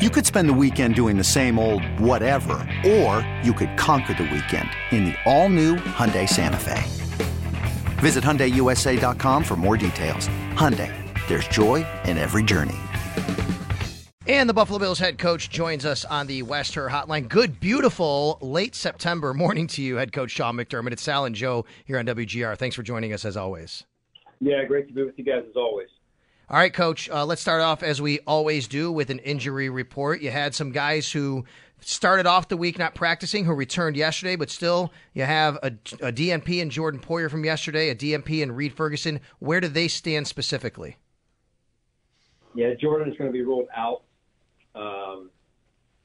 You could spend the weekend doing the same old whatever, or you could conquer the weekend in the all-new Hyundai Santa Fe. Visit HyundaiUSA.com for more details. Hyundai, there's joy in every journey. And the Buffalo Bills head coach joins us on the West Herr Hotline. Good, beautiful late September morning to you, head coach Sean McDermott. It's Sal and Joe here on WGR. Thanks for joining us as always. Yeah, great to be with you guys as always. All right, coach, uh, let's start off as we always do with an injury report. You had some guys who started off the week not practicing who returned yesterday, but still you have a, a DNP in Jordan Poyer from yesterday, a DNP in Reid Ferguson. Where do they stand specifically? Yeah, Jordan is going to be ruled out, um,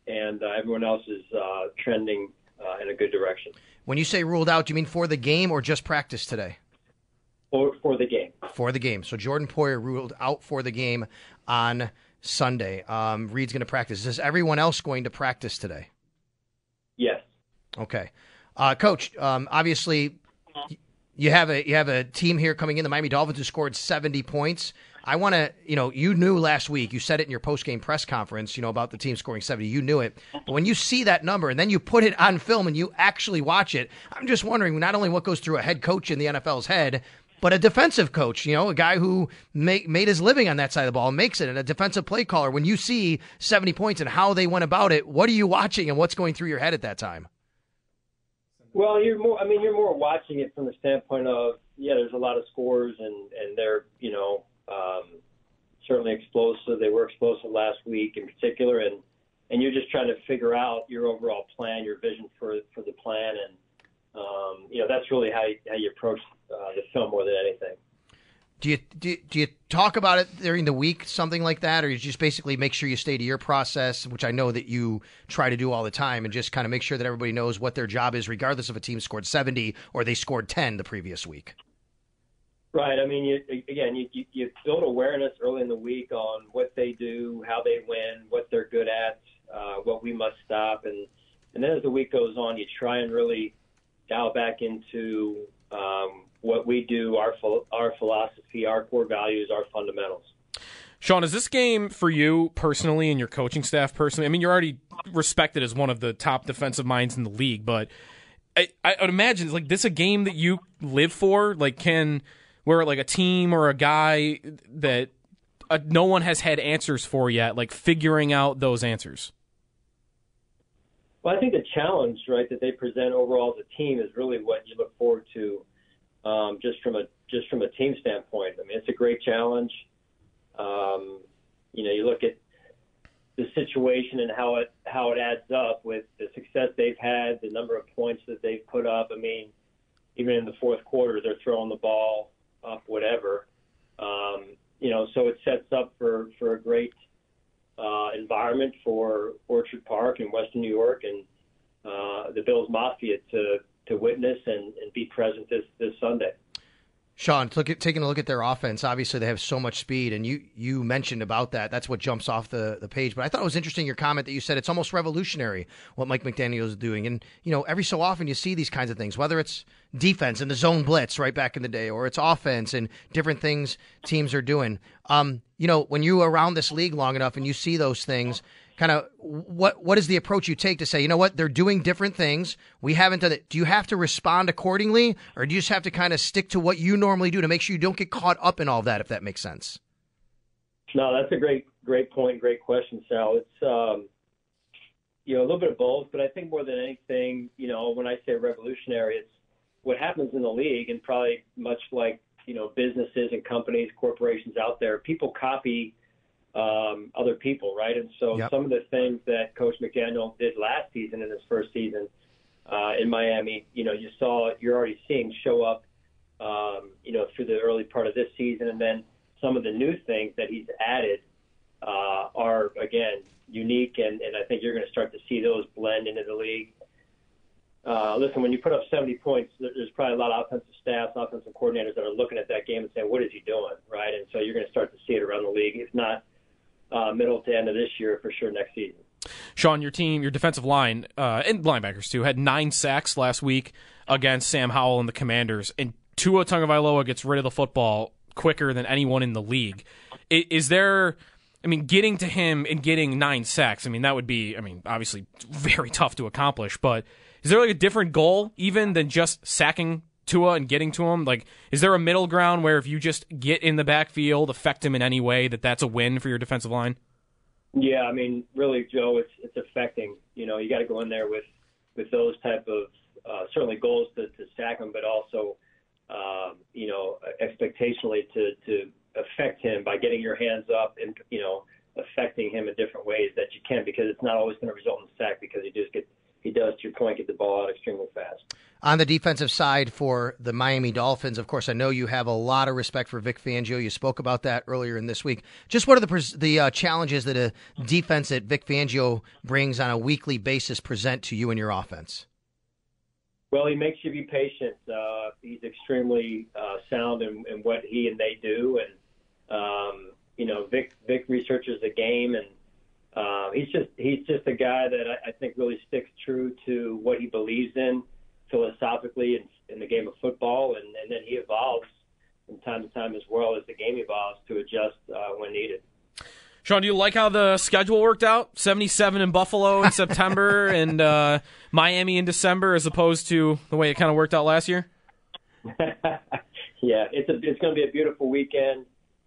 and uh, everyone else is uh, trending uh, in a good direction. When you say ruled out, do you mean for the game or just practice today? For, for the game. For the game. So Jordan Poyer ruled out for the game on Sunday. Um, Reid's going to practice. Is everyone else going to practice today? Yes. Okay, uh, Coach. Um, obviously, you have a you have a team here coming in, the Miami Dolphins, who scored seventy points. I want to, you know, you knew last week, you said it in your post game press conference, you know, about the team scoring 70. You knew it. But when you see that number and then you put it on film and you actually watch it, I'm just wondering not only what goes through a head coach in the NFL's head, but a defensive coach, you know, a guy who make, made his living on that side of the ball makes it, and a defensive play caller. When you see 70 points and how they went about it, what are you watching and what's going through your head at that time? Well, you're more. I mean, you're more watching it from the standpoint of yeah, there's a lot of scores and and they're you know um, certainly explosive. They were explosive last week in particular, and and you're just trying to figure out your overall plan, your vision for for the plan, and um, you know that's really how you, how you approach more than anything. Do you, do you, do you talk about it during the week, something like that, or you just basically make sure you stay to your process, which I know that you try to do all the time, and just kind of make sure that everybody knows what their job is, regardless if a team scored seventy or they scored ten the previous week. Right. I mean, you, again, you, you, you build awareness early in the week on what they do, how they win, what they're good at, uh, what we must stop, and and then as the week goes on, you try and really dial back into what we do, our our philosophy, our core values, our fundamentals. Sean, is this game for you personally and your coaching staff personally? I mean, you're already respected as one of the top defensive minds in the league, but I, I would imagine like this a game that you live for. Like, can where like a team or a guy that uh, no one has had answers for yet, like figuring out those answers. Well, I think the challenge, right, that they present overall as a team is really what you look forward to um, just from a just from a team standpoint. I mean, it's a great challenge. Um, you know, you look at the situation and how it how it adds up with the success they've had, the number of points that they've put up. I mean, even in the fourth quarter, they're throwing the ball up, whatever. Um, you know, so it sets up for for a great uh, environment for Orchard Park in Western New York and uh, the Bills Mafia to to witness and, and be present this, this Sunday. Sean, look at, taking a look at their offense. Obviously, they have so much speed, and you you mentioned about that. That's what jumps off the, the page. But I thought it was interesting your comment that you said it's almost revolutionary what Mike McDaniel is doing. And you know, every so often you see these kinds of things, whether it's defense and the zone blitz right back in the day, or it's offense and different things teams are doing. Um, you know, when you around this league long enough and you see those things, kind of what what is the approach you take to say, you know what, they're doing different things. We haven't done it. Do you have to respond accordingly, or do you just have to kind of stick to what you normally do to make sure you don't get caught up in all that, if that makes sense? No, that's a great great point, great question, Sal. It's um, you know a little bit of both, but I think more than anything, you know, when I say revolutionary, it's what happens in the league, and probably much like you know businesses and companies, corporations out there, people copy um, other people, right? And so yep. some of the things that Coach McDaniel did last season in his first season uh, in Miami, you know, you saw you're already seeing show up, um, you know, through the early part of this season, and then some of the new things that he's added uh, are again unique, and, and I think you're going to start to see those blend into the league. Uh, listen, when you put up 70 points, there's probably a lot of offensive staffs, offensive coordinators that are looking at that game and saying, "What is he doing?" Right, and so you're going to start to see it around the league. If not uh, middle to end of this year, for sure next season. Sean, your team, your defensive line, uh, and linebackers too, had nine sacks last week against Sam Howell and the Commanders, and Tua Tagovailoa gets rid of the football quicker than anyone in the league. Is, is there? I mean, getting to him and getting nine sacks. I mean, that would be. I mean, obviously very tough to accomplish, but is there like a different goal even than just sacking Tua and getting to him? Like, is there a middle ground where if you just get in the backfield, affect him in any way, that that's a win for your defensive line? Yeah, I mean, really, Joe, it's it's affecting. You know, you got to go in there with with those type of uh, certainly goals to, to sack him, but also, um, you know, expectationally to to affect him by getting your hands up and you know affecting him in different ways that you can because it's not always going to result in a sack because he just get he does, to your point, get the ball out extremely fast. On the defensive side for the Miami Dolphins, of course, I know you have a lot of respect for Vic Fangio. You spoke about that earlier in this week. Just what are the the uh, challenges that a defense that Vic Fangio brings on a weekly basis present to you and your offense? Well, he makes you be patient. Uh, he's extremely uh, sound in, in, what he and they do, and um, you know, Vic Vic researches the game and um, he's just he's just a guy that I, I think really sticks true to what he believes in philosophically in, in the game of football, and, and then he evolves from time to time as well as the game evolves to adjust uh, when needed. Sean, do you like how the schedule worked out? Seventy-seven in Buffalo in September and uh, Miami in December, as opposed to the way it kind of worked out last year. yeah, it's a, it's going to be a beautiful weekend.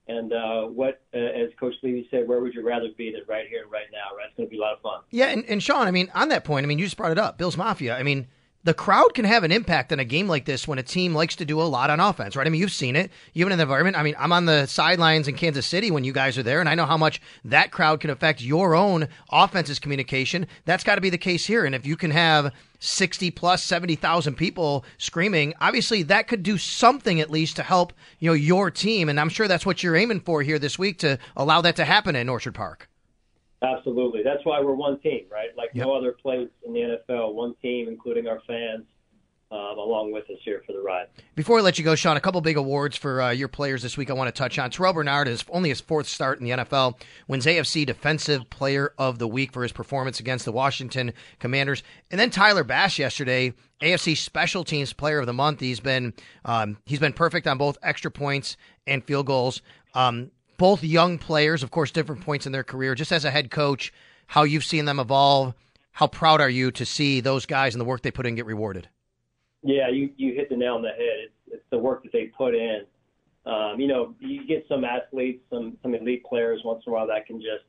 And uh, what, uh, as Coach Levy said, where would you rather be than right here and right now? Right, it's going to be a lot of fun. Yeah, and, and Sean, I mean, on that point, I mean, you just brought it up, Bills Mafia. I mean, the crowd can have an impact in a game like this when a team likes to do a lot on offense, right? I mean, you've seen it. Been in the environment. I mean, I'm on the sidelines in Kansas City when you guys are there, and I know how much that crowd can affect your own offense's communication. That's got to be the case here. And if you can have 60 plus 70,000 people screaming, obviously that could do something at least to help, you know, your team. And I'm sure that's what you're aiming for here this week to allow that to happen in Orchard Park. Absolutely. That's why we're one team, right? Like yep. no other place in the NFL, one team, including our fans, um, along with us here for the ride. Before I let you go, Sean, a couple big awards for uh, your players this week I want to touch on. Terrel Bernard is only his fourth start in the NFL, wins AFC Defensive Player of the Week for his performance against the Washington Commanders. And then Tyler Bass yesterday, AFC Special Teams Player of the Month. He's been um, he's been perfect on both extra points and field goals. Um, both young players, of course, different points in their career. Just as a head coach, how you've seen them evolve. How proud are you to see those guys and the work they put in get rewarded? Yeah, you you hit the nail on the head. It's, it's the work that they put in. Um, you know, you get some athletes, some some elite players once in a while that can just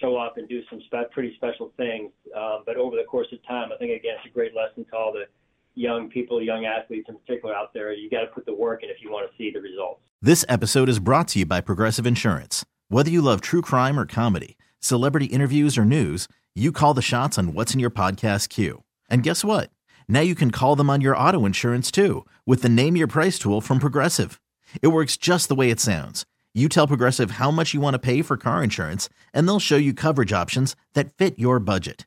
show up and do some spe- pretty special things. Um, but over the course of time, I think again it's a great lesson to all the young people, young athletes in particular out there. You got to put the work in if you want to see the results. This episode is brought to you by Progressive Insurance. Whether you love true crime or comedy, celebrity interviews or news, you call the shots on what's in your podcast queue. And guess what? Now you can call them on your auto insurance too with the Name Your Price tool from Progressive. It works just the way it sounds. You tell Progressive how much you want to pay for car insurance, and they'll show you coverage options that fit your budget.